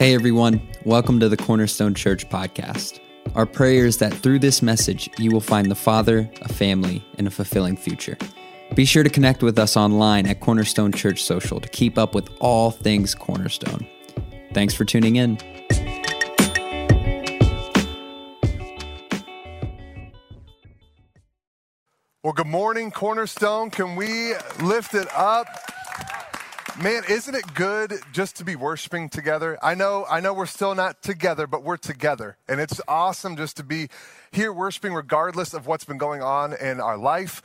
Hey everyone, welcome to the Cornerstone Church podcast. Our prayer is that through this message, you will find the Father, a family, and a fulfilling future. Be sure to connect with us online at Cornerstone Church Social to keep up with all things Cornerstone. Thanks for tuning in. Well, good morning, Cornerstone. Can we lift it up? Man, isn't it good just to be worshiping together? I know, I know we're still not together, but we're together. And it's awesome just to be here worshiping regardless of what's been going on in our life,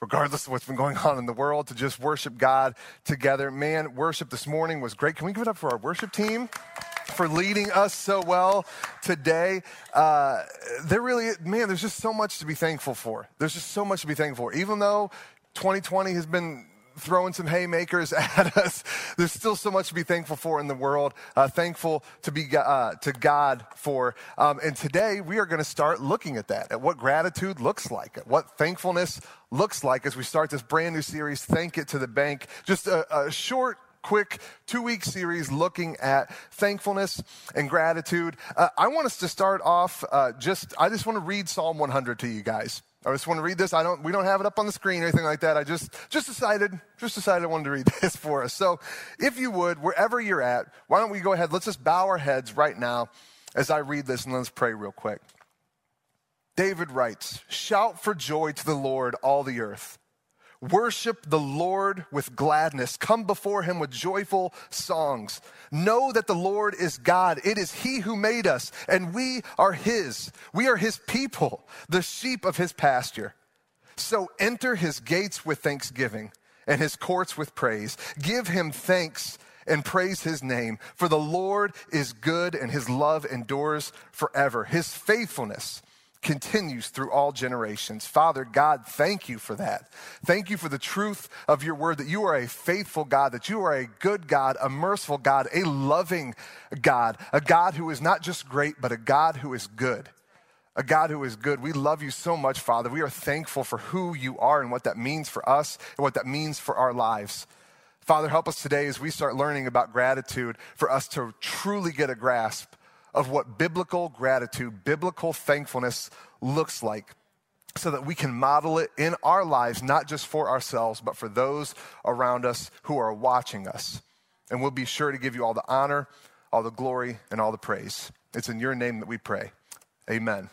regardless of what's been going on in the world, to just worship God together. Man, worship this morning was great. Can we give it up for our worship team? for leading us so well today. Uh, there really, man, there's just so much to be thankful for. There's just so much to be thankful for. Even though 2020 has been throwing some haymakers at us. There's still so much to be thankful for in the world. Uh, thankful to be uh, to God for. Um, and today we are going to start looking at that, at what gratitude looks like, at what thankfulness looks like as we start this brand new series. Thank it to the bank. Just a, a short quick two week series looking at thankfulness and gratitude. Uh, I want us to start off uh, just, I just want to read Psalm 100 to you guys. I just want to read this. I don't, we don't have it up on the screen or anything like that. I just, just decided, just decided I wanted to read this for us. So if you would, wherever you're at, why don't we go ahead? Let's just bow our heads right now as I read this and let's pray real quick. David writes, Shout for joy to the Lord, all the earth. Worship the Lord with gladness. Come before him with joyful songs. Know that the Lord is God. It is he who made us, and we are his. We are his people, the sheep of his pasture. So enter his gates with thanksgiving and his courts with praise. Give him thanks and praise his name, for the Lord is good and his love endures forever. His faithfulness continues through all generations. Father God, thank you for that. Thank you for the truth of your word that you are a faithful God, that you are a good God, a merciful God, a loving God, a God who is not just great, but a God who is good. A God who is good. We love you so much, Father. We are thankful for who you are and what that means for us and what that means for our lives. Father, help us today as we start learning about gratitude for us to truly get a grasp of what biblical gratitude, biblical thankfulness looks like so that we can model it in our lives, not just for ourselves, but for those around us who are watching us. And we'll be sure to give you all the honor, all the glory, and all the praise. It's in your name that we pray. Amen.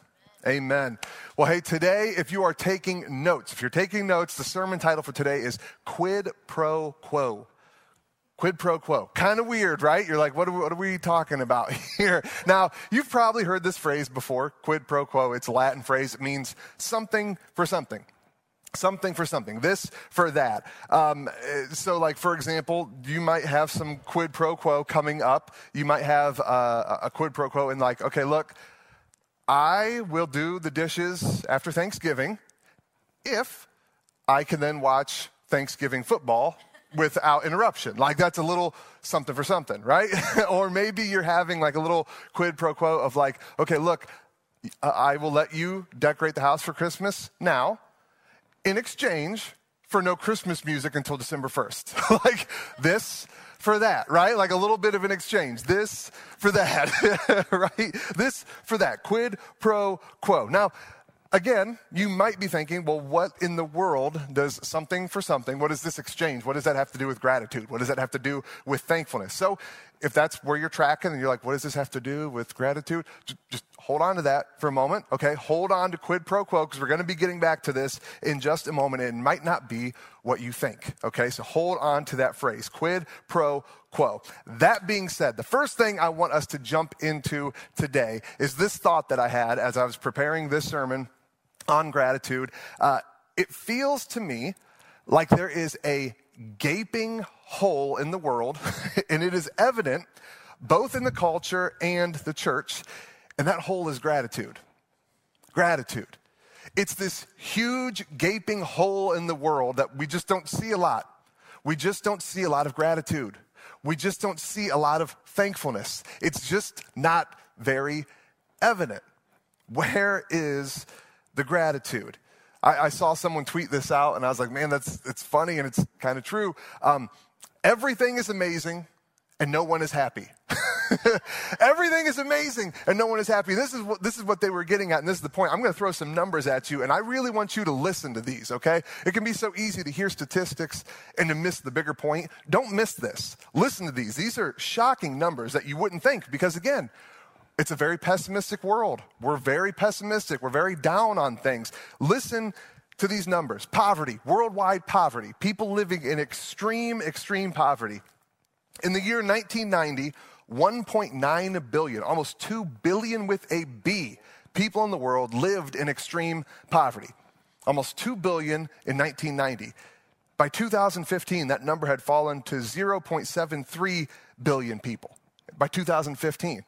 Amen. Well, hey, today, if you are taking notes, if you're taking notes, the sermon title for today is Quid Pro Quo. Quid pro quo. Kind of weird, right? You're like, what are, we, what are, we, talking about here? Now, you've probably heard this phrase before quid pro quo. It's a Latin phrase. It means something for something. Something for something, this for that. Um, so, like, for example, you might have some quid pro quo coming up. You might have uh, a quid pro quo in, like, okay, look, I will do the dishes after Thanksgiving if I can then watch Thanksgiving football without interruption. Like that's a little something for something, right? or maybe you're having like a little quid pro quo of like, okay, look, I will let you decorate the house for Christmas now in exchange for no Christmas music until December 1st. like this for that, right? Like a little bit of an exchange. This for that, right? This for that. Quid pro quo. Now, Again, you might be thinking, well, what in the world does something for something, what is this exchange? What does that have to do with gratitude? What does that have to do with thankfulness? So, if that's where you're tracking and you're like, what does this have to do with gratitude? Just hold on to that for a moment, okay? Hold on to quid pro quo because we're going to be getting back to this in just a moment. It might not be what you think, okay? So hold on to that phrase, quid pro quo. That being said, the first thing I want us to jump into today is this thought that I had as I was preparing this sermon on gratitude, uh, it feels to me like there is a gaping hole in the world, and it is evident both in the culture and the church, and that hole is gratitude. Gratitude. It's this huge gaping hole in the world that we just don't see a lot. We just don't see a lot of gratitude. We just don't see a lot of thankfulness. It's just not very evident. Where is the gratitude. I, I, saw someone tweet this out, and I was like, man, that's it's funny and it's kind of true. Um, everything is amazing, and no one is happy. Everything is amazing and no one is happy. This is what this is what they were getting at, and this is the point. I'm going to throw some numbers at you, and I really want you to listen to these, okay? It can be so easy to hear statistics and to miss the bigger point. Don't miss this. Listen to these. These are shocking numbers that you wouldn't think, because again, it's a very pessimistic world. We're very pessimistic. We're very down on things. Listen to these numbers poverty, worldwide poverty, people living in extreme, extreme poverty. In the year 1990, 1.9 billion, almost 2 billion with a B, people in the world lived in extreme poverty. Almost 2 billion in 1990. By 2015, that number had fallen to 0.73 billion people. By 2015.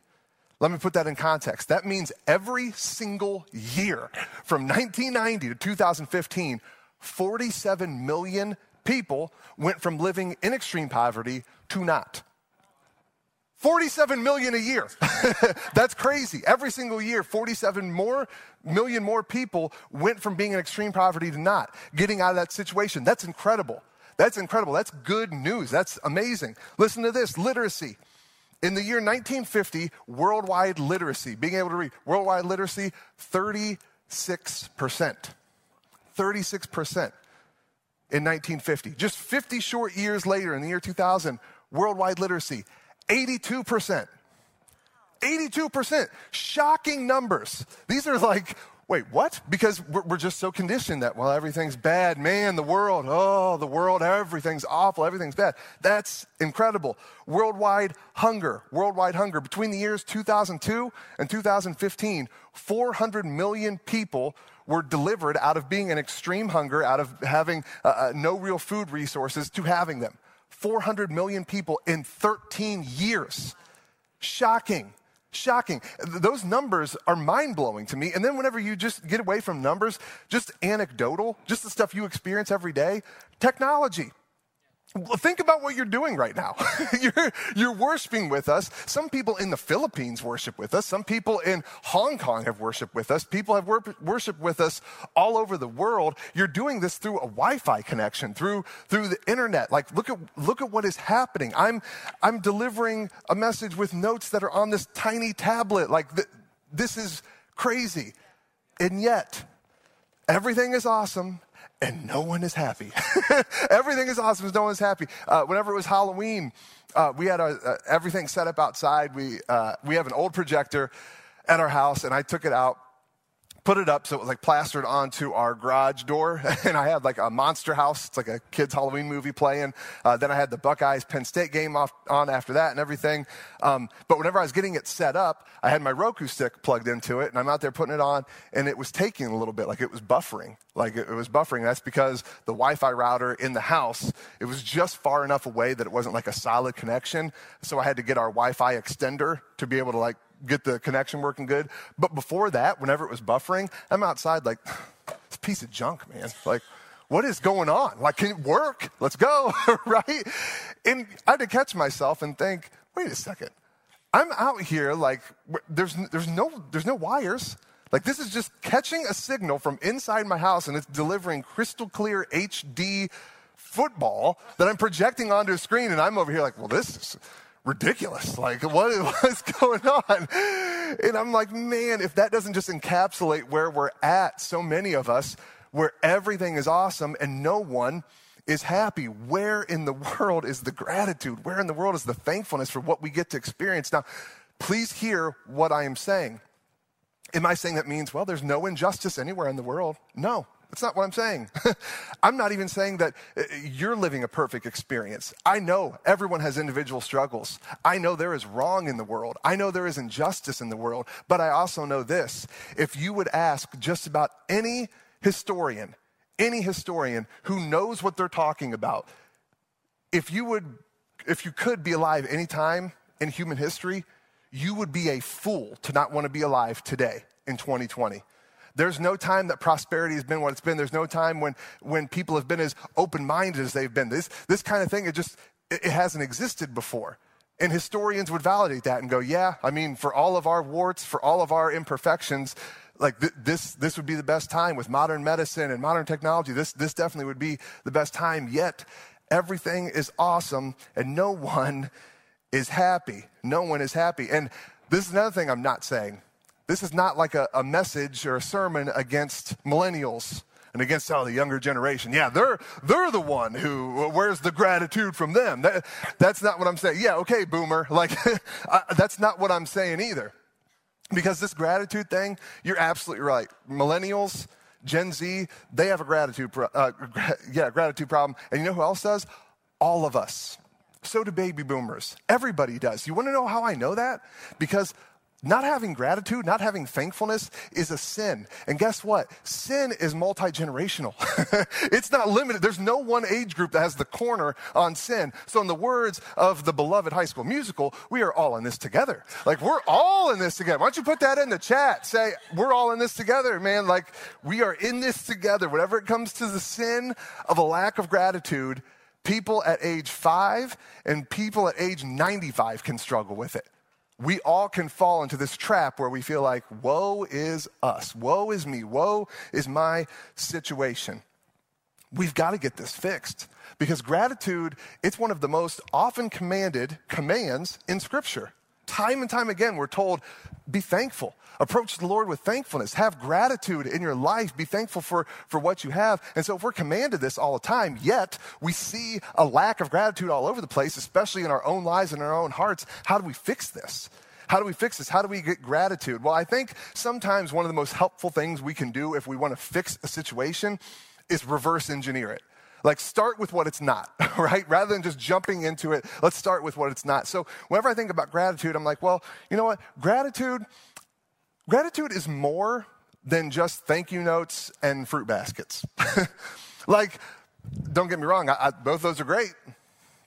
Let me put that in context. That means every single year from 1990 to 2015, 47 million people went from living in extreme poverty to not. 47 million a year. That's crazy. Every single year, 47 more million more people went from being in extreme poverty to not, getting out of that situation. That's incredible. That's incredible. That's good news. That's amazing. Listen to this literacy. In the year 1950, worldwide literacy, being able to read, worldwide literacy, 36%. 36% in 1950. Just 50 short years later, in the year 2000, worldwide literacy, 82%. 82%. Shocking numbers. These are like Wait, what? Because we're, just so conditioned that, well, everything's bad. Man, the world, oh, the world, everything's awful, everything's bad. That's incredible. Worldwide hunger, worldwide hunger. Between the years 2002 and 2015, 400 million people were delivered out of being in extreme hunger, out of having uh, uh no real food resources, to having them. 400 million people in 13 years. Shocking shocking. Those numbers are mind blowing to me. And then whenever you just get away from numbers, just anecdotal, just the stuff you experience every day, technology. Think about what you're doing right now. you're, you're worshiping with us. Some people in the Philippines worship with us. Some people in Hong Kong have worshiped with us. People have wor- worshiped with us all over the world. You're doing this through a Wi-Fi connection, through, through the internet. Like, look at, look at what is happening. I'm, I'm delivering a message with notes that are on this tiny tablet. Like, th- this is crazy. And yet, everything is awesome and no one is happy. everything is awesome, no one's happy. Uh, whenever it was Halloween, uh, we had a, uh, everything set up outside. We, uh, we have an old projector at our house, and I took it out put it up so it was like plastered onto our garage door. and I had like a monster house. It's like a kid's Halloween movie playing. Uh, then I had the Buckeyes Penn State game off, on after that and everything. Um, but whenever I was getting it set up, I had my Roku stick plugged into it and I'm out there putting it on and it was taking a little bit, like it was buffering. Like it, it was buffering. That's because the Wi Fi router in the house, it was just far enough away that it wasn't like a solid connection. So I had to get our Wi Fi extender to be able to like get the connection working good. But before that, whenever it was buffering, I'm outside like, it's a piece of junk, man. Like, what is going on? Like, can it work? Let's go, right? And I had to catch myself and think, wait a second. I'm out here like there's there's no there's no wires. Like this is just catching a signal from inside my house and it's delivering crystal clear HD football that I'm projecting onto a screen and I'm over here like, well, this is ridiculous. Like, what is going on? And I'm like, man, if that doesn't just encapsulate where we're at, so many of us, where everything is awesome and no one is happy, where in the world is the gratitude? Where in the world is the thankfulness for what we get to experience? Now, please hear what I am saying. Am I saying that means, well, there's no injustice anywhere in the world? No. That's not what I'm saying. I'm not even saying that uh, you're living a perfect experience. I know everyone has individual struggles. I know there is wrong in the world. I know there is injustice in the world. But I also know this if you would ask just about any historian, any historian who knows what they're talking about, if you would, if you could be alive any time in human history, you would be a fool to not want to be alive today in 2020. There's no time that prosperity has been what it's been. There's no time when, when people have been as open minded as they've been. This, this kind of thing, it just it, it hasn't existed before. And historians would validate that and go, yeah, I mean, for all of our warts, for all of our imperfections, like th- this, this would be the best time with modern medicine and modern technology. This, this definitely would be the best time. Yet, everything is awesome and no one is happy. No one is happy. And this is another thing I'm not saying. This is not like a, a message or a sermon against millennials and against all the younger generation. Yeah, they're, they're the one who, where's the gratitude from them? That, that's not what I'm saying. Yeah, okay, boomer. Like, I, that's not what I'm saying either. Because this gratitude thing, you're absolutely right. Millennials, Gen Z, they have a gratitude, uh, yeah, gratitude problem. And you know who else does? All of us. So do baby boomers. Everybody does. You want to know how I know that? Because not having gratitude, not having thankfulness is a sin. And guess what? Sin is multi generational. it's not limited. There's no one age group that has the corner on sin. So, in the words of the beloved high school musical, we are all in this together. Like, we're all in this together. Why don't you put that in the chat? Say, we're all in this together, man. Like, we are in this together. Whenever it comes to the sin of a lack of gratitude, people at age five and people at age 95 can struggle with it we all can fall into this trap where we feel like, woe is us, woe is me, woe is my situation. We've got to get this fixed because gratitude, it's one of the most often commanded commands in Scripture. Time and time again, we're told, be thankful. Approach the Lord with thankfulness. Have gratitude in your life. Be thankful for, for what you have. And so, if we're commanded this all the time, yet we see a lack of gratitude all over the place, especially in our own lives and our own hearts, how do we fix this? How do we fix this? How do we get gratitude? Well, I think sometimes one of the most helpful things we can do if we want to fix a situation is reverse engineer it. Like, start with what it's not, right? Rather than just jumping into it, let's start with what it's not. So, whenever I think about gratitude, I'm like, well, you know what? Gratitude, gratitude is more than just thank you notes and fruit baskets. like, don't get me wrong, I, I, both those are great.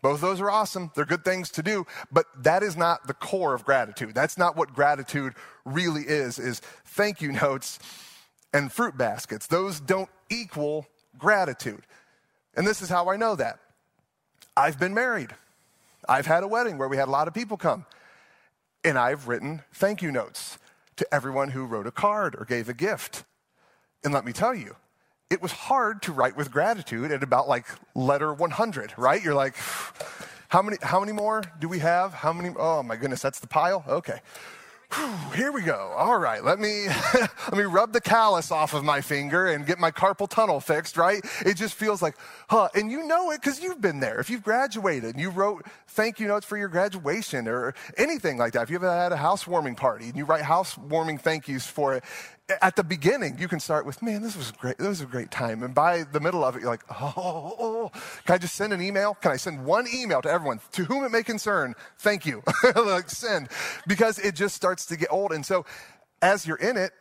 Both those are awesome. They're good things to do, but that is not the core of gratitude. That's not what gratitude really is, is thank you notes and fruit baskets. Those don't equal gratitude. And this is how I know that. I've been married. I've had a wedding where we had a lot of people come. And I've written thank you notes to everyone who wrote a card or gave a gift. And let me tell you, it was hard to write with gratitude at about like letter 100, right? You're like, how many, how many more do we have? How many? Oh my goodness, that's the pile? Okay. Whew, here we go. All right, let me let me rub the callus off of my finger and get my carpal tunnel fixed, right? It just feels like, huh, and you know it because you've been there. If you've graduated and you wrote thank you notes for your graduation or anything like that, if you've ever had a housewarming party and you write housewarming thank yous for it, at the beginning, you can start with, man, this was great. This was a great time. And by the middle of it, you're like, oh, oh, oh. can I just send an email? Can I send one email to everyone to whom it may concern? Thank you. like, send. Because it just starts to get old. And so as you're in it,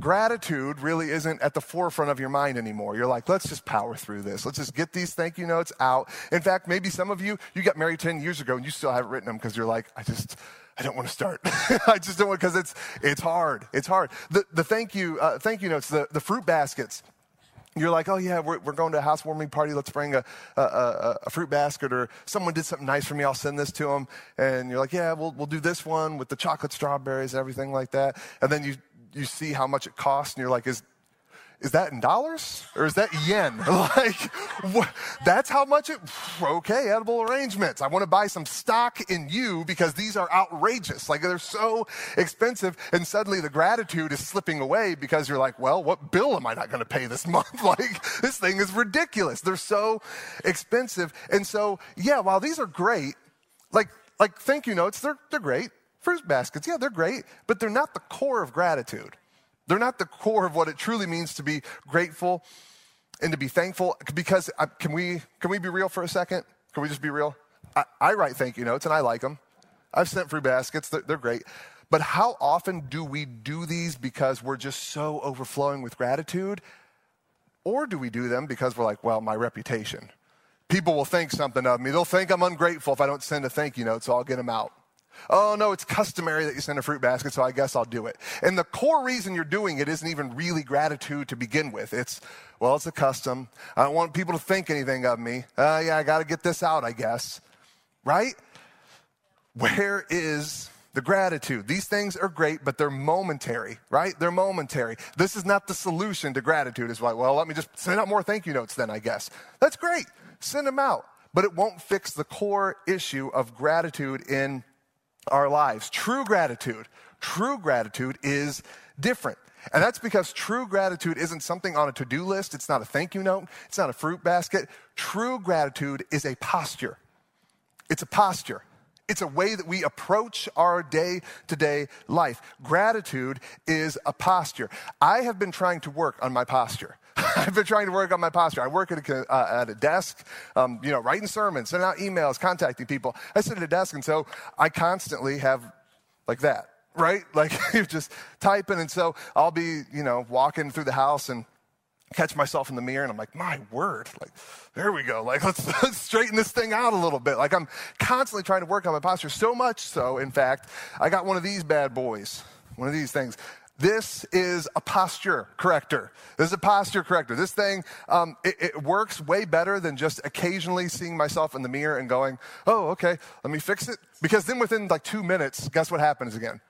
gratitude really isn't at the forefront of your mind anymore. You're like, let's just power through this. Let's just get these thank you notes out. In fact, maybe some of you, you got married 10 years ago and you still haven't written them because you're like, I just, I don't want to start. I just don't want because it's it's hard. It's hard. The the thank you uh, thank you notes, the the fruit baskets. You're like, oh yeah, we're, we're going to a housewarming party. Let's bring a, a, a, a, fruit basket, or someone did something nice for me. I'll send this to them. And you're like, yeah, we'll we'll do this one with the chocolate strawberries, everything like that. And then you you see how much it costs, and you're like, is is that in dollars or is that yen? like, what, that's how much it, okay, edible arrangements. I want to buy some stock in you because these are outrageous. Like, they're so expensive. And suddenly the gratitude is slipping away because you're like, well, what bill am I not going to pay this month? like, this thing is ridiculous. They're so expensive. And so, yeah, while these are great, like, like thank you notes, they're, they're great. Fruit baskets, yeah, they're great, but they're not the core of gratitude. They're not the core of what it truly means to be grateful and to be thankful. Because uh, can we can we be real for a second? Can we just be real? I, I write thank you notes and I like them. I've sent fruit baskets; they're, they're great. But how often do we do these because we're just so overflowing with gratitude? Or do we do them because we're like, well, my reputation? People will think something of me. They'll think I'm ungrateful if I don't send a thank you note, so I'll get them out. Oh, no, it's customary that you send a fruit basket, so I guess I'll do it. And the core reason you're doing it isn't even really gratitude to begin with. It's, well, it's a custom. I don't want people to think anything of me. Uh, yeah, I got to get this out, I guess. Right? Where is the gratitude? These things are great, but they're momentary, right? They're momentary. This is not the solution to gratitude. It's like, well, let me just send out more thank you notes then, I guess. That's great. Send them out. But it won't fix the core issue of gratitude in our lives. True gratitude, true gratitude is different. And that's because true gratitude isn't something on a to do list. It's not a thank you note. It's not a fruit basket. True gratitude is a posture. It's a posture. It's a way that we approach our day to day life. Gratitude is a posture. I have been trying to work on my posture. I've been trying to work on my posture. I work at a, uh, at a desk, um, you know, writing sermons, sending out emails, contacting people. I sit at a desk, and so I constantly have like that, right? Like you're just typing, and so I'll be, you know, walking through the house and catch myself in the mirror and I'm like, my word, like, there we go. Like, let's, let's, straighten this thing out a little bit. Like, I'm constantly trying to work on my posture. So much so, in fact, I got one of these bad boys, one of these things. This is a posture corrector. This is a posture corrector. This thing, um, it, it, works way better than just occasionally seeing myself in the mirror and going, oh, okay, let me fix it. Because then within like two minutes, guess what happens again?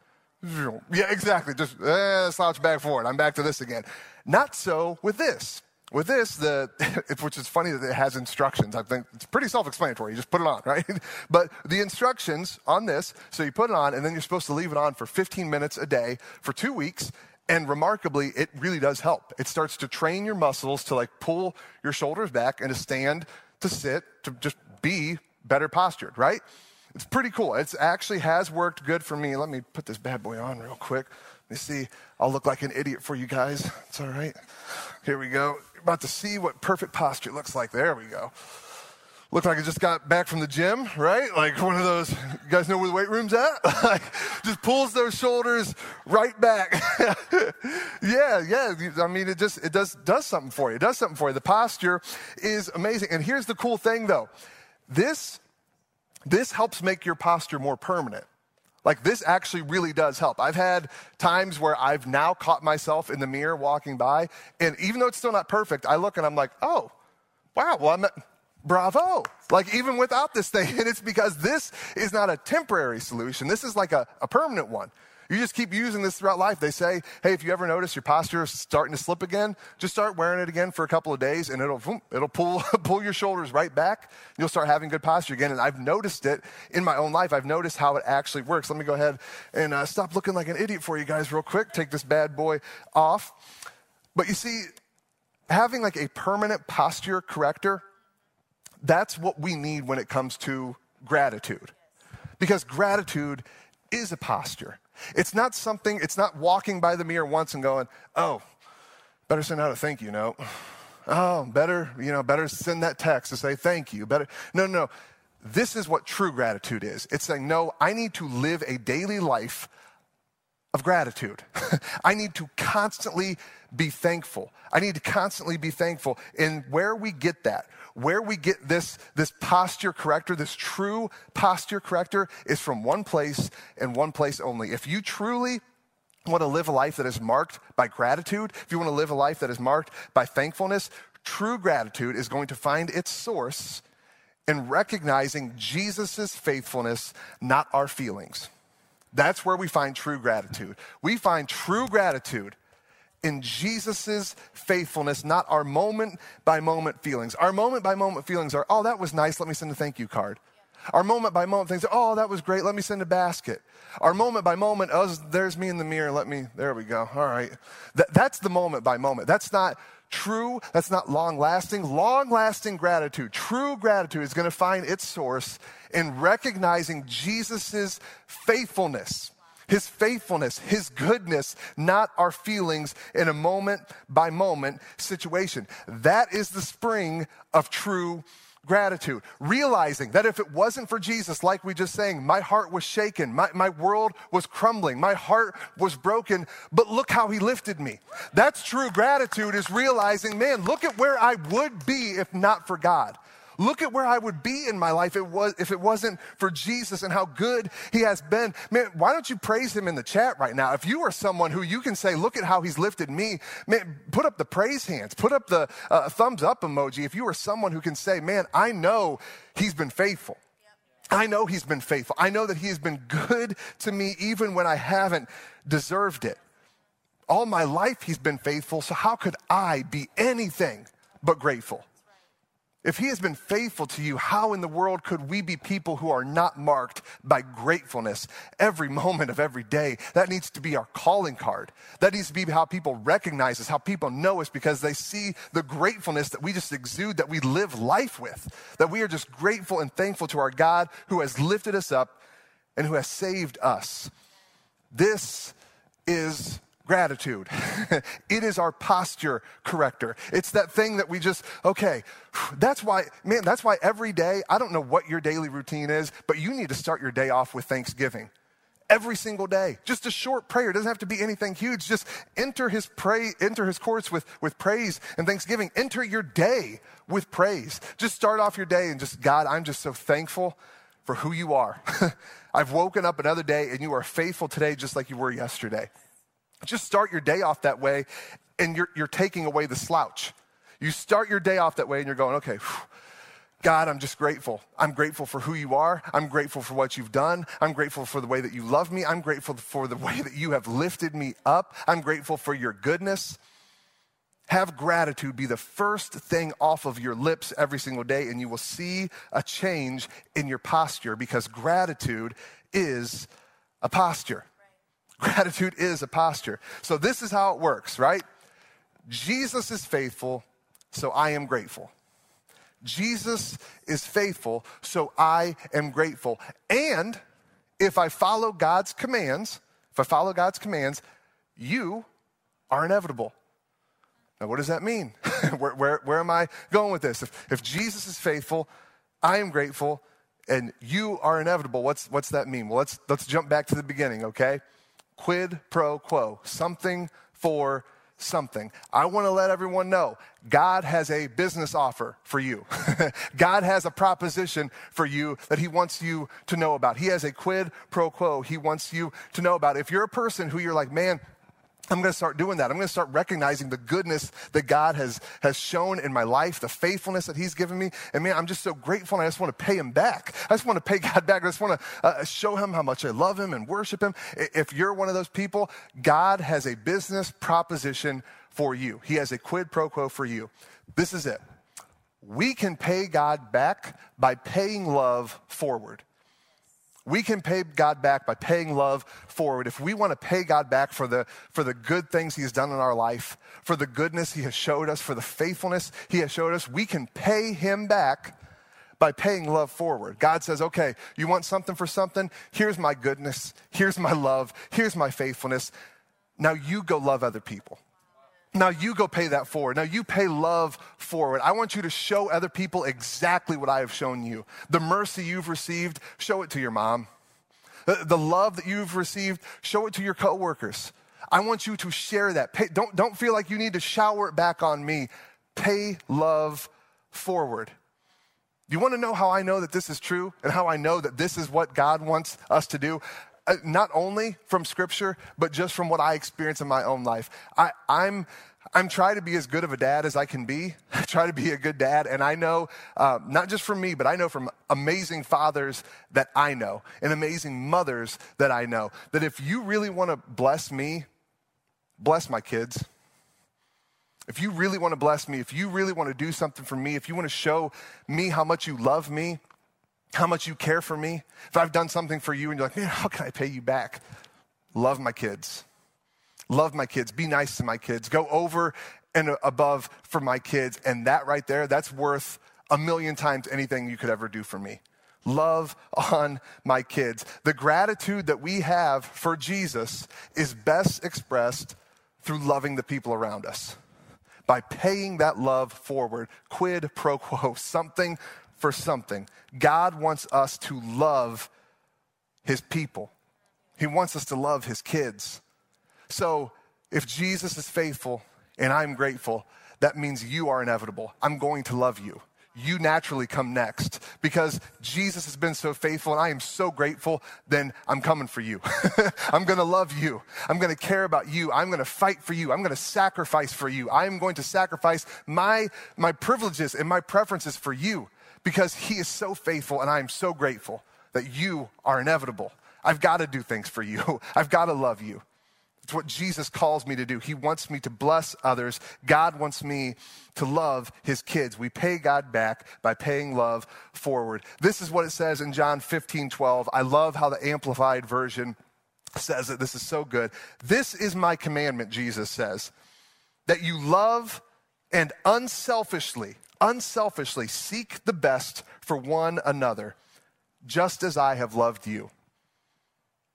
Yeah, exactly. Just eh, slouch back forward. I'm back to this again. Not so with this. With this, the which is funny that it has instructions. I think it's pretty self-explanatory. You just put it on, right? But the instructions on this, so you put it on, and then you're supposed to leave it on for 15 minutes a day for two weeks. And remarkably, it really does help. It starts to train your muscles to like pull your shoulders back and to stand, to sit, to just be better postured, right? It's pretty cool. It actually has worked good for me. Let me put this bad boy on real quick. Let me see. I'll look like an idiot for you guys. It's all right. Here we go. About to see what perfect posture looks like. There we go. Look like I just got back from the gym, right? Like one of those, you guys know where the weight room's at? like just pulls those shoulders right back. yeah, yeah. I mean, it just, it does, does something for you. It does something for you. The posture is amazing. And here's the cool thing though. This this helps make your posture more permanent. Like this actually really does help. I've had times where I've now caught myself in the mirror walking by, and even though it's still not perfect, I look and I'm like, oh, wow, well, I'm bravo. Like even without this thing, and it's because this is not a temporary solution. This is like a, a permanent one. You just keep using this throughout life. They say, hey, if you ever notice your posture is starting to slip again, just start wearing it again for a couple of days and it'll, it'll pull, pull your shoulders right back. You'll start having good posture again. And I've noticed it in my own life. I've noticed how it actually works. Let me go ahead and uh, stop looking like an idiot for you guys real quick. Take this bad boy off. But you see, having like a permanent posture corrector, that's what we need when it comes to gratitude. Because gratitude is a posture. It's not something, it's not walking by the mirror once and going, oh, better send out a thank you note. Oh, better, you know, better send that text to say thank you. Better. No, no, no. This is what true gratitude is. It's saying, no, I need to live a daily life of gratitude. I need to constantly be thankful. I need to constantly be thankful. And where we get that, where we get this, this posture corrector, this true posture corrector, is from one place and one place only. If you truly want to live a life that is marked by gratitude, if you want to live a life that is marked by thankfulness, true gratitude is going to find its source in recognizing Jesus' faithfulness, not our feelings. That's where we find true gratitude. We find true gratitude in Jesus' faithfulness, not our moment by moment feelings. Our moment by moment feelings are, oh, that was nice, let me send a thank you card. Our moment by moment things, oh, that was great, let me send a basket. Our moment by moment, oh, there's me in the mirror, let me, there we go, all right. That, that's the moment by moment. That's not true, that's not long lasting. Long lasting gratitude, true gratitude is to find its source in recognizing Jesus' faithfulness his faithfulness, His goodness, not our feelings in a moment by moment situation. That is the spring of true gratitude. Realizing that if it wasn't for Jesus, like we just sang, my heart was shaken, my, my world was crumbling, my heart was broken, but look how he lifted me. That's true gratitude is realizing, man, look at where I would be if not for God. Look at where I would be in my life if it wasn't for Jesus and how good he has been. Man, why don't you praise him in the chat right now? If you are someone who you can say, look at how he's lifted me, man, put up the praise hands, put up the uh, thumbs up emoji. If you are someone who can say, man, I know he's been faithful. I know he's been faithful. I know that he has been good to me even when I haven't deserved it. All my life he's been faithful, so how could I be anything but grateful? If he has been faithful to you, how in the world could we be people who are not marked by gratefulness every moment of every day? That needs to be our calling card. That needs to be how people recognize us, how people know us, because they see the gratefulness that we just exude, that we live life with. That we are just grateful and thankful to our God who has lifted us up and who has saved us. This is gratitude. it is our posture corrector. It's that thing that we just, okay, that's why, man, that's why every day, I don't know what your daily routine is, but you need to start your day off with thanksgiving. Every single day. Just a short prayer. It doesn't have to be anything huge. Just enter his pray, enter his courts with, with praise and thanksgiving. Enter your day with praise. Just start off your day and just, God, I'm just so thankful for who you are. I've woken up another day and you are faithful today just like you were yesterday. Just start your day off that way, and you're, you're taking away the slouch. You start your day off that way, and you're going, okay, whew, God, I'm just grateful. I'm grateful for who you are. I'm grateful for what you've done. I'm grateful for the way that you love me. I'm grateful for the way that you have lifted me up. I'm grateful for your goodness. Have gratitude be the first thing off of your lips every single day, and you will see a change in your posture because gratitude is a posture. Gratitude is a posture. So this is how it works, right? Jesus is faithful, so I am grateful. Jesus is faithful, so I am grateful. And if I follow God's commands, if I follow God's commands, you are inevitable. Now, what does that mean? where, where, where, am I going with this? If, if Jesus is faithful, I am grateful, and you are inevitable, what's, what's that mean? Well, let's, let's jump back to the beginning, okay? Quid pro quo, something for something. I want to let everyone know God has a business offer for you. God has a proposition for you that He wants you to know about. He has a quid pro quo He wants you to know about. If you're a person who you're like, man, I'm going to start doing that. I'm going to start recognizing the goodness that God has, has shown in my life, the faithfulness that He's given me. And man, I'm just so grateful and I just want to pay Him back. I just want to pay God back. I just want to uh, show Him how much I love Him and worship Him. If you're one of those people, God has a business proposition for you, He has a quid pro quo for you. This is it. We can pay God back by paying love forward. We can pay God back by paying love forward. If we want to pay God back for the, for the good things He's done in our life, for the goodness He has showed us, for the faithfulness He has showed us, we can pay Him back by paying love forward. God says, okay, you want something for something? Here's my goodness. Here's my love. Here's my faithfulness. Now you go love other people. Now you go pay that forward. Now you pay love forward. I want you to show other people exactly what I have shown you. The mercy you've received, show it to your mom. The love that you've received, show it to your coworkers. I want you to share that. Pay, don't, don't feel like you need to shower it back on me. Pay love forward. You want to know how I know that this is true and how I know that this is what God wants us to do? Uh, not only from scripture, but just from what I experience in my own life. I, I'm, I'm trying to be as good of a dad as I can be. I try to be a good dad. And I know, uh, not just from me, but I know from amazing fathers that I know and amazing mothers that I know, that if you really want to bless me, bless my kids. If you really want to bless me, if you really want to do something for me, if you want to show me how much you love me, how much you care for me. If I've done something for you and you're like, man, how can I pay you back? Love my kids. Love my kids. Be nice to my kids. Go over and above for my kids. And that right there, that's worth a million times anything you could ever do for me. Love on my kids. The gratitude that we have for Jesus is best expressed through loving the people around us. By paying that love forward, quid pro quo, something for something. God wants us to love his people, he wants us to love his kids. So if Jesus is faithful and I'm grateful, that means you are inevitable. I'm going to love you. You naturally come next because Jesus has been so faithful and I am so grateful, then I'm coming for you. I'm going to love you. I'm going to care about you. I'm going to fight for you. I'm going to sacrifice for you. I'm going to sacrifice my, my privileges and my preferences for you because He is so faithful and I am so grateful that you are inevitable. I've got to do things for you, I've got to love you. It's what Jesus calls me to do. He wants me to bless others. God wants me to love his kids. We pay God back by paying love forward. This is what it says in John 15, 12. I love how the Amplified Version says it. This is so good. This is my commandment, Jesus says, that you love and unselfishly, unselfishly seek the best for one another, just as I have loved you.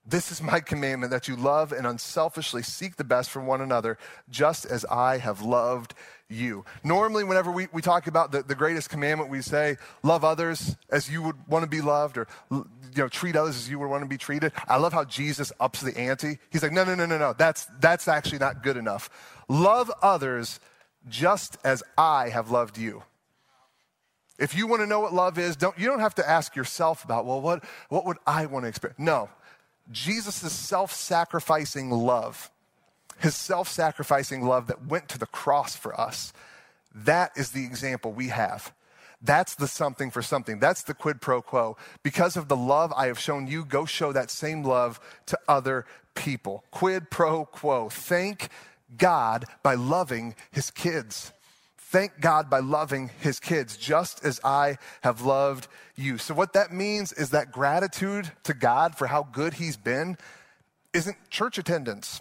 This is my commandment that you love and unselfishly seek the best for one another, just as I have loved you. Normally, whenever we, we talk about the, the greatest commandment, we say, love others as you would want to be loved, or you know, treat others as you would want to be treated. I love how Jesus ups the ante. He's like, no, no, no, no, no. That's, that's actually not good enough. Love others just as I have loved you. If you want to know what love is, don't, you don't have to ask yourself about, well, what, what would I want to experience? No. Jesus' self sacrificing love, his self sacrificing love that went to the cross for us, that is the example we have. That's the something for something. That's the quid pro quo. Because of the love I have shown you, go show that same love to other people. Quid pro quo. Thank God by loving his kids. Thank God by loving his kids, just as I have loved you. So, what that means is that gratitude to God for how good he's been isn't church attendance.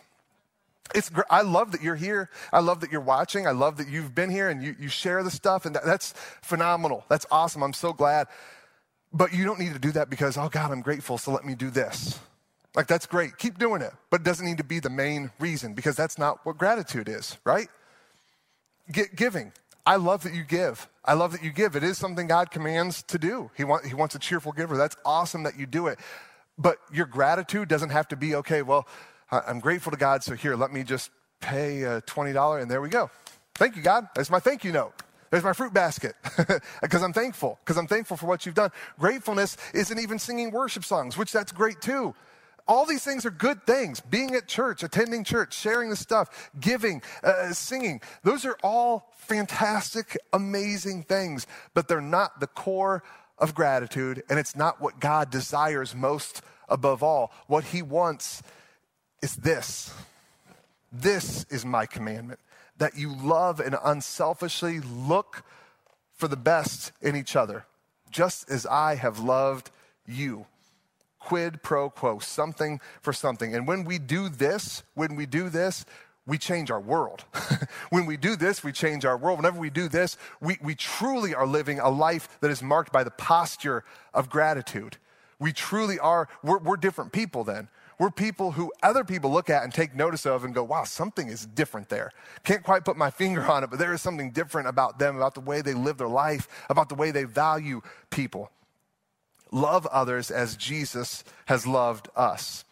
It's, I love that you're here. I love that you're watching. I love that you've been here and you, you share the stuff, and that, that's phenomenal. That's awesome. I'm so glad. But you don't need to do that because, oh God, I'm grateful, so let me do this. Like, that's great. Keep doing it. But it doesn't need to be the main reason because that's not what gratitude is, right? Get giving. I love that you give. I love that you give. It is something God commands to do. He, want, he wants a cheerful giver. That's awesome that you do it. But your gratitude doesn't have to be, okay, well, I'm grateful to God, so here, let me just pay uh, $20 and there we go. Thank you, God. That's my thank you note. There's my fruit basket because I'm thankful, because I'm thankful for what you've done. Gratefulness isn't even singing worship songs, which that's great too. All these things are good things. Being at church, attending church, sharing the stuff, giving, uh, singing. Those are all fantastic, amazing things, but they're not the core of gratitude, and it's not what God desires most above all. What He wants is this this is my commandment that you love and unselfishly look for the best in each other, just as I have loved you quid pro quo, something for something. And when we do this, when we do this, we change our world. when we do this, we change our world. Whenever we do this, we, we truly are living a life that is marked by the posture of gratitude. We truly are, we're, we're different people then. We're people who other people look at and take notice of and go, wow, something is different there. Can't quite put my finger on it, but there is something different about them, about the way they live their life, about the way they value people love others as Jesus has loved us.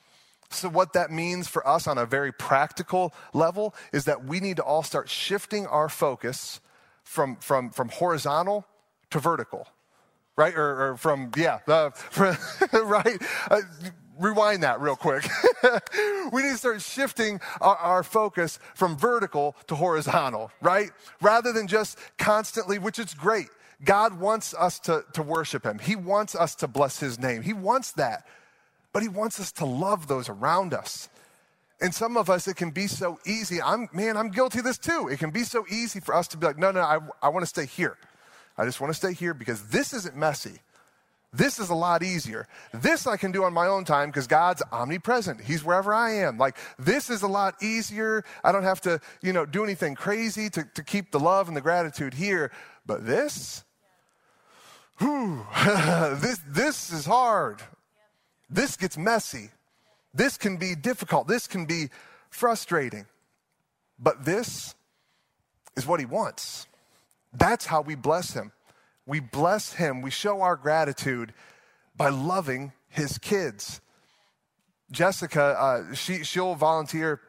So, what that means for us on a very practical level is that we need to all start shifting our focus from, from, from horizontal to vertical, right? Or, or from, yeah, uh, right? Uh, rewind that real quick. we need to start shifting our, our, focus from vertical to horizontal, right? Rather than just constantly, which is great. God wants us to, to worship Him. He wants us to bless His name. He wants that. But He wants us to love those around us. And some of us, it can be so easy. I'm, man, I'm guilty of this too. It can be so easy for us to be like, no, no, I, I want to stay here. I just want to stay here because this isn't messy. This is a lot easier. This I can do on my own time because God's omnipresent. He's wherever I am. Like, this is a lot easier. I don't have to, you know, do anything crazy to, to keep the love and the gratitude here. But this, whew, this, this is hard. This gets messy. This can be difficult. This can be frustrating. But this is what he wants. That's how we bless him. We bless him, we show our gratitude by loving his kids. Jessica, uh, she, she'll volunteer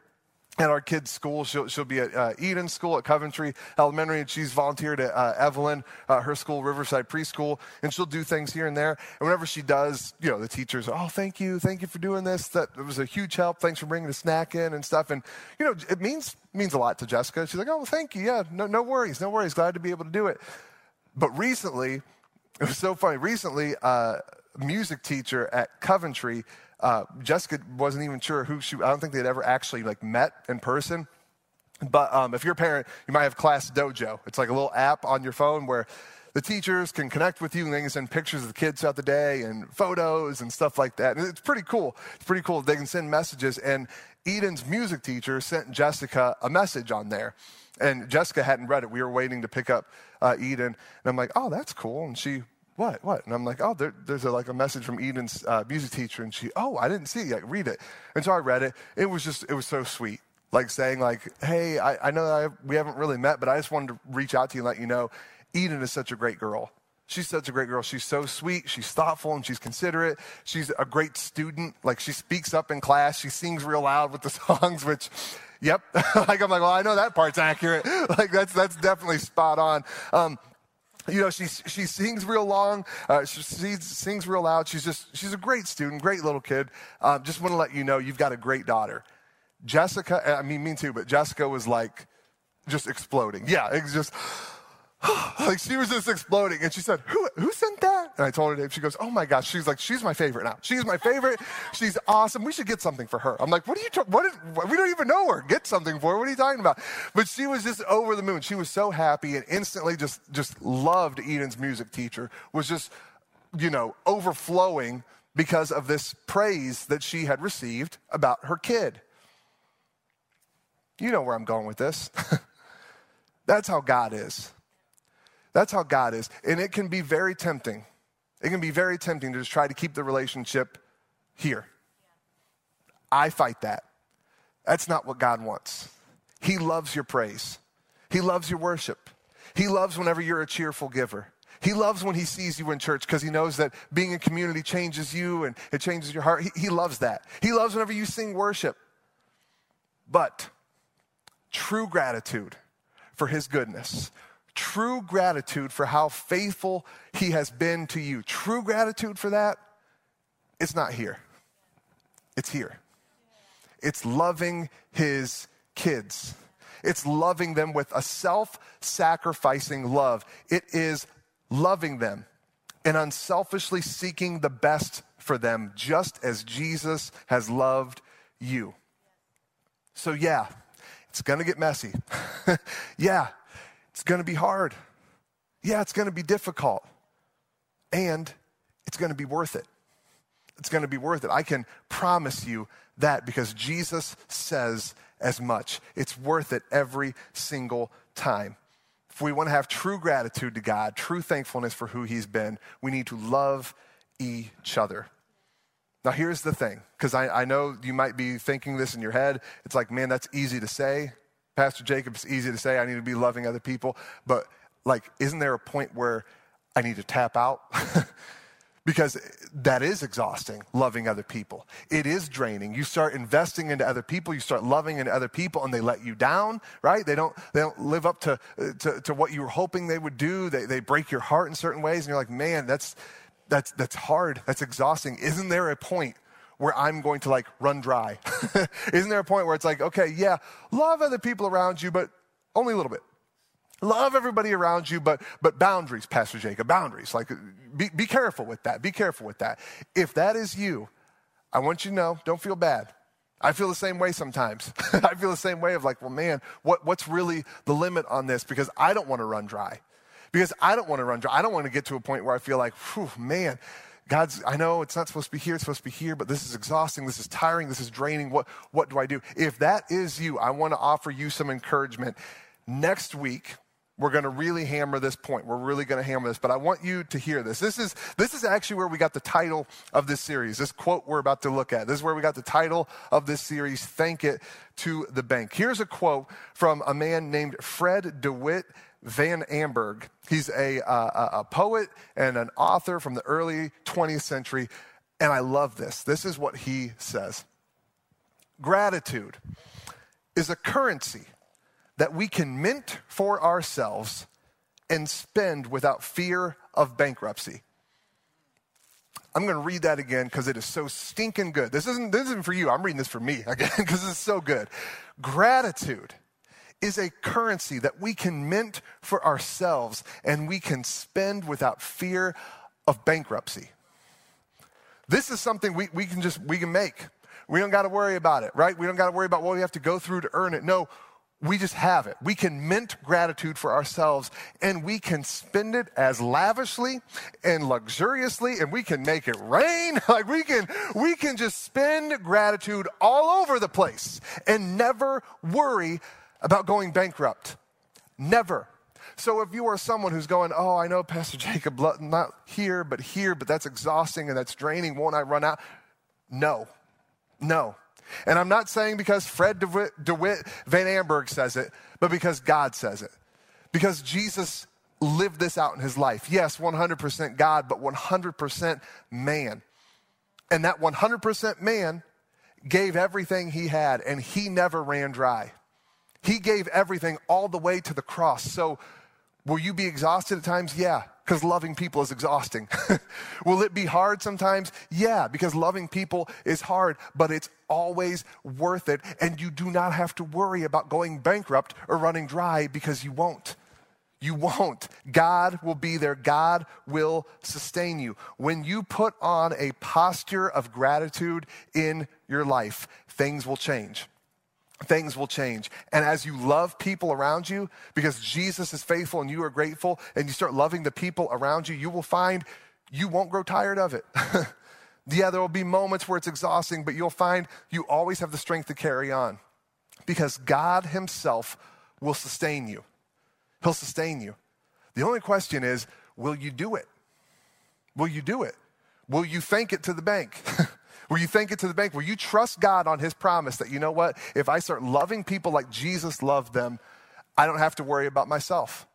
at our kids' school. She'll, she'll be at uh, Eden School at Coventry Elementary, and she's volunteered at uh, Evelyn, uh, her school, Riverside Preschool, and she'll do things here and there. And whenever she does, you know, the teachers, oh, thank you, thank you for doing this. That was a huge help. Thanks for bringing the snack in and stuff. And you know, it means means a lot to Jessica. She's like, oh, well, thank you. Yeah, no, no worries, no worries. Glad to be able to do it. But recently, it was so funny. Recently, uh, a music teacher at Coventry uh, Jessica wasn't even sure who she. I don't think they'd ever actually like met in person. But um, if you're a parent, you might have Class Dojo. It's like a little app on your phone where the teachers can connect with you and they can send pictures of the kids throughout the day and photos and stuff like that. And it's pretty cool. It's pretty cool. They can send messages. And Eden's music teacher sent Jessica a message on there. And Jessica hadn't read it. We were waiting to pick up uh, Eden. And I'm like, oh, that's cool. And she, what, what? And I'm like, oh, there, there's a, like a message from Eden's uh, music teacher. And she, oh, I didn't see it yet. Read it. And so I read it. It was just, it was so sweet. Like saying like, hey, I, I know I, we haven't really met, but I just wanted to reach out to you and let you know Eden is such a great girl. She's such a great girl. She's so sweet. She's thoughtful and she's considerate. She's a great student. Like she speaks up in class. She sings real loud with the songs, which, yep. like I'm like, well, I know that part's accurate. like that's that's definitely spot on. Um, you know, she she sings real long. Uh, she sings, real loud. She's just she's a great student, great little kid. Um, just want to let you know you've got a great daughter. Jessica, I mean, me too, but Jessica was like just exploding. Yeah, it's just like she was just exploding. And she said, who, who sent that? And I told her name. She goes, oh my gosh. She's like, she's my favorite now. She's my favorite. She's awesome. We should get something for her. I'm like, what are you, is, we don't even know her. Get something for her. What are you talking about? But she was just over the moon. She was so happy and instantly just, just loved Eden's music teacher, was just, you know, overflowing because of this praise that she had received about her kid. You know where I'm going with this. That's how God is. That's how God is. And it can be very tempting. It can be very tempting to just try to keep the relationship here. I fight that. That's not what God wants. He loves your praise, He loves your worship. He loves whenever you're a cheerful giver. He loves when he sees you in church because he knows that being in community changes you and it changes your heart. He, he loves that. He loves whenever you sing worship. But true gratitude for his goodness, true gratitude for how faithful he has been to you, true gratitude for that, it's not here. It's here. It's loving his kids. It's loving them with a self sacrificing love. It is loving them and unselfishly seeking the best for them, just as Jesus has loved you. So, yeah, it's gonna get messy. yeah, it's going to be hard. Yeah, it's going to be difficult. And it's going to be worth it. It's going to be worth it. I can promise you that because Jesus says as much. It's worth it every single time. If we want to have true gratitude to God, true thankfulness for who He's been, we need to love each other. Now, here's the thing, because I, I know you might be thinking this in your head. It's like, man, that's easy to say. Pastor Jacob, it's easy to say I need to be loving other people, but like, isn't there a point where I need to tap out? because that is exhausting, loving other people. It is draining. You start investing into other people, you start loving into other people, and they let you down, right? They don't, they don't live up to, to, to what you were hoping they would do. They, they break your heart in certain ways, and you're like, man, that's, that's, that's hard. That's exhausting. Isn't there a point where I'm going to like run dry? Isn't there a point where it's like, okay, yeah, love other people around you, but only a little bit. Love everybody around you, but but boundaries, Pastor Jacob, boundaries. Like be, be careful with that. Be careful with that. If that is you, I want you to know, don't feel bad. I feel the same way sometimes. I feel the same way of like, well, man, what, what's really the limit on this? Because I don't want to run dry. Because I don't want to run dry. I don't want to get to a point where I feel like, whew, man, God's, I know it's not supposed to be here, it's supposed to be here, but this is exhausting, this is tiring, this is draining. What, what do I do? If that is you, I want to offer you some encouragement. Next week, we're going to really hammer this point. We're really going to hammer this, but I want you to hear this. This is, this is actually where we got the title of this series, this quote we're about to look at. This is where we got the title of this series, Thank It to the Bank. Here's a quote from a man named Fred DeWitt Van Amburgh. He's a, uh, a poet and an author from the early 20th century. And I love this. This is what he says Gratitude is a currency that we can mint for ourselves and spend without fear of bankruptcy. I'm going to read that again because it is so stinking good. This isn't, this isn't for you. I'm reading this for me again because it's so good. Gratitude is a currency that we can mint for ourselves and we can spend without fear of bankruptcy. This is something we, we can just, we can make. We don't got to worry about it, right? We don't got to worry about what we have to go through to earn it. No, we just have it. We can mint gratitude for ourselves and we can spend it as lavishly and luxuriously and we can make it rain. Like we can, we can just spend gratitude all over the place and never worry about going bankrupt. Never. So if you are someone who's going, oh, I know Pastor Jacob, not here, but here, but that's exhausting and that's draining, won't I run out? No, no. And I'm not saying because Fred DeWitt, DeWitt Van Amburgh says it, but because God says it. Because Jesus lived this out in his life. Yes, 100% God, but 100% man. And that 100% man gave everything he had, and he never ran dry. He gave everything all the way to the cross. So, will you be exhausted at times? Yeah because loving people is exhausting. Will it be hard sometimes? Yeah, because loving people is hard, but it's always worth it. And you do not have to worry about going bankrupt or running dry because you won't. You won't. God will be there. God will sustain you. When you put on a posture of gratitude in your life, things will change things will change. And as you love people around you, because Jesus is faithful and you are grateful, and you start loving the people around you, you will find you won't grow tired of it. yeah, there will be moments where it's exhausting, but you'll find you always have the strength to carry on because God Himself will sustain you. He'll sustain you. The only question is will you do it? Will you do it? Will you thank it to the bank? Will you thank it to the bank? Will you trust God on his promise that, you know what, if I start loving people like Jesus loved them, I don't have to worry about myself.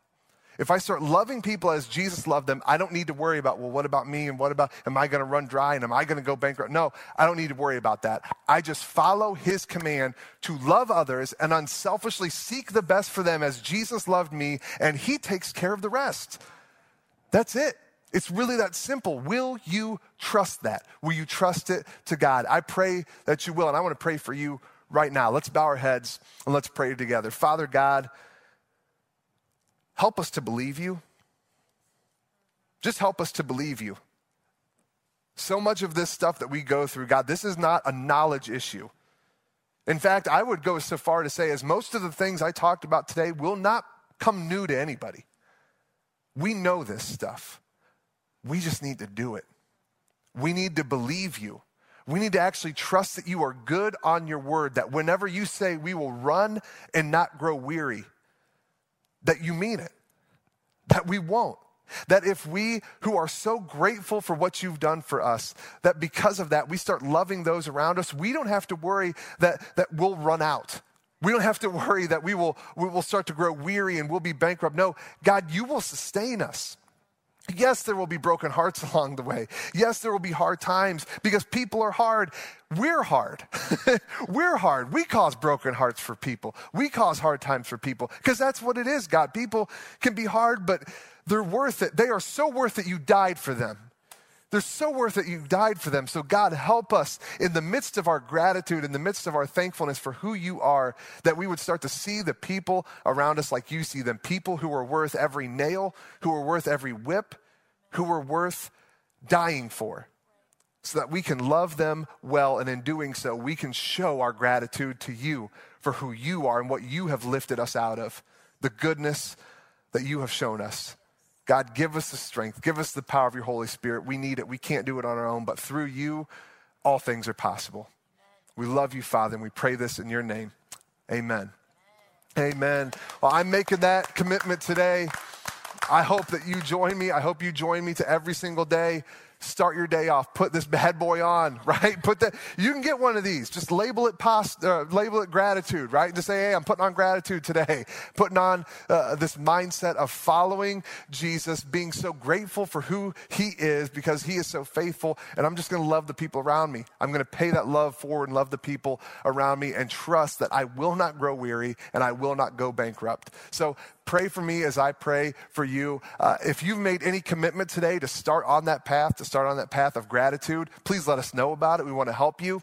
If I start loving people as Jesus loved them, I don't need to worry about, well, what about me? And what about, am I going to run dry? And am I going to go bankrupt? No, I don't need to worry about that. I just follow his command to love others and unselfishly seek the best for them as Jesus loved me, and he takes care of the rest. That's it. It's really that simple. Will you trust that? Will you trust it to God? I pray that you will, and I want to pray for you right now. Let's bow our heads and let's pray together. Father God, help us to believe you. Just help us to believe you. So much of this stuff that we go through, God, this is not a knowledge issue. In fact, I would go so far to say, as most of the things I talked about today will not come new to anybody. We know this stuff. We just need to do it. We need to believe you. We need to actually trust that you are good on your word, that whenever you say we will run and not grow weary, that you mean it, that we won't. That if we who are so grateful for what you've done for us, that because of that, we start loving those around us, we don't have to worry that, that we'll run out. We don't have to worry that we will, we will start to grow weary and we'll be bankrupt. No, God, you will sustain us. Yes, there will be broken hearts along the way. Yes, there will be hard times because people are hard. We're hard. We're hard. We cause broken hearts for people. We cause hard times for people because that's what it is, God. People can be hard, but they're worth it. They are so worth it you died for them. They're so worth it you died for them. So, God, help us in the midst of our gratitude, in the midst of our thankfulness for who you are, that we would start to see the people around us like you see them people who are worth every nail, who are worth every whip, who are worth dying for, so that we can love them well. And in doing so, we can show our gratitude to you for who you are and what you have lifted us out of, the goodness that you have shown us. God, give us the strength, give us the power of your Holy Spirit. We need it. We can't do it on our own, but through you, all things are possible. We love you, Father, and we pray this in your name. Amen. Amen. Well, I'm making that commitment today. I hope that you join me. I hope you join me to every single day start your day off. Put this bad boy on, right? Put that. You can get one of these. Just label it past, uh, label it gratitude, right? Just say, hey, I'm putting on gratitude today. Putting on uh, this mindset of following Jesus, being so grateful for who He is because He is so faithful, and I'm just going to love the people around me. I'm going to pay that love forward and love the people around me, and trust that I will not grow weary and I will not go bankrupt. So pray for me as I pray for you. Uh, if you've made any commitment today to start on that path, start on that path of gratitude, please let us know about it. We want to help you.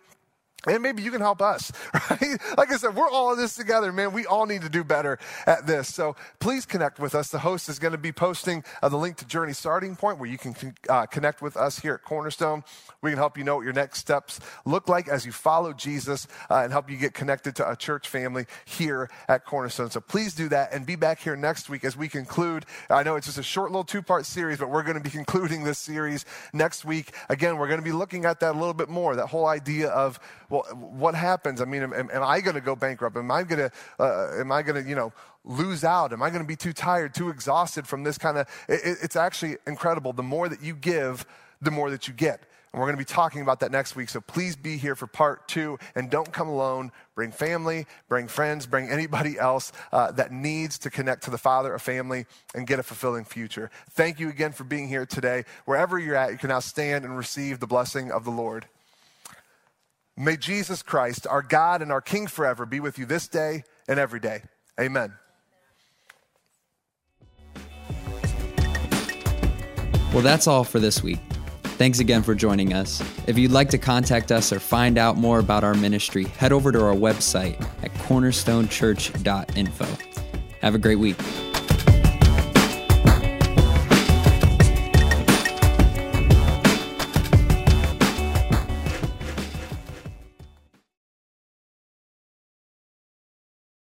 And maybe you can help us, right? Like I said, we're all in this together, man. We all need to do better at this. So please connect with us. The host is going to be posting uh, the link to Journey Starting Point where you can uh, connect with us here at Cornerstone. We can help you know what your next steps look like as you follow Jesus uh, and help you get connected to a church family here at Cornerstone. So please do that and be back here next week as we conclude. I know it's just a short little two part series, but we're going to be concluding this series next week. Again, we're going to be looking at that a little bit more, that whole idea of well, what happens? I mean, am, am I going to go bankrupt? Am I going to, uh, am I going to, you know, lose out? Am I going to be too tired, too exhausted from this kind of? It, it's actually incredible. The more that you give, the more that you get. And we're going to be talking about that next week. So please be here for part two and don't come alone. Bring family, bring friends, bring anybody else uh, that needs to connect to the Father, a family, and get a fulfilling future. Thank you again for being here today. Wherever you're at, you can now stand and receive the blessing of the Lord. May Jesus Christ, our God and our King forever, be with you this day and every day. Amen. Well, that's all for this week. Thanks again for joining us. If you'd like to contact us or find out more about our ministry, head over to our website at cornerstonechurch.info. Have a great week.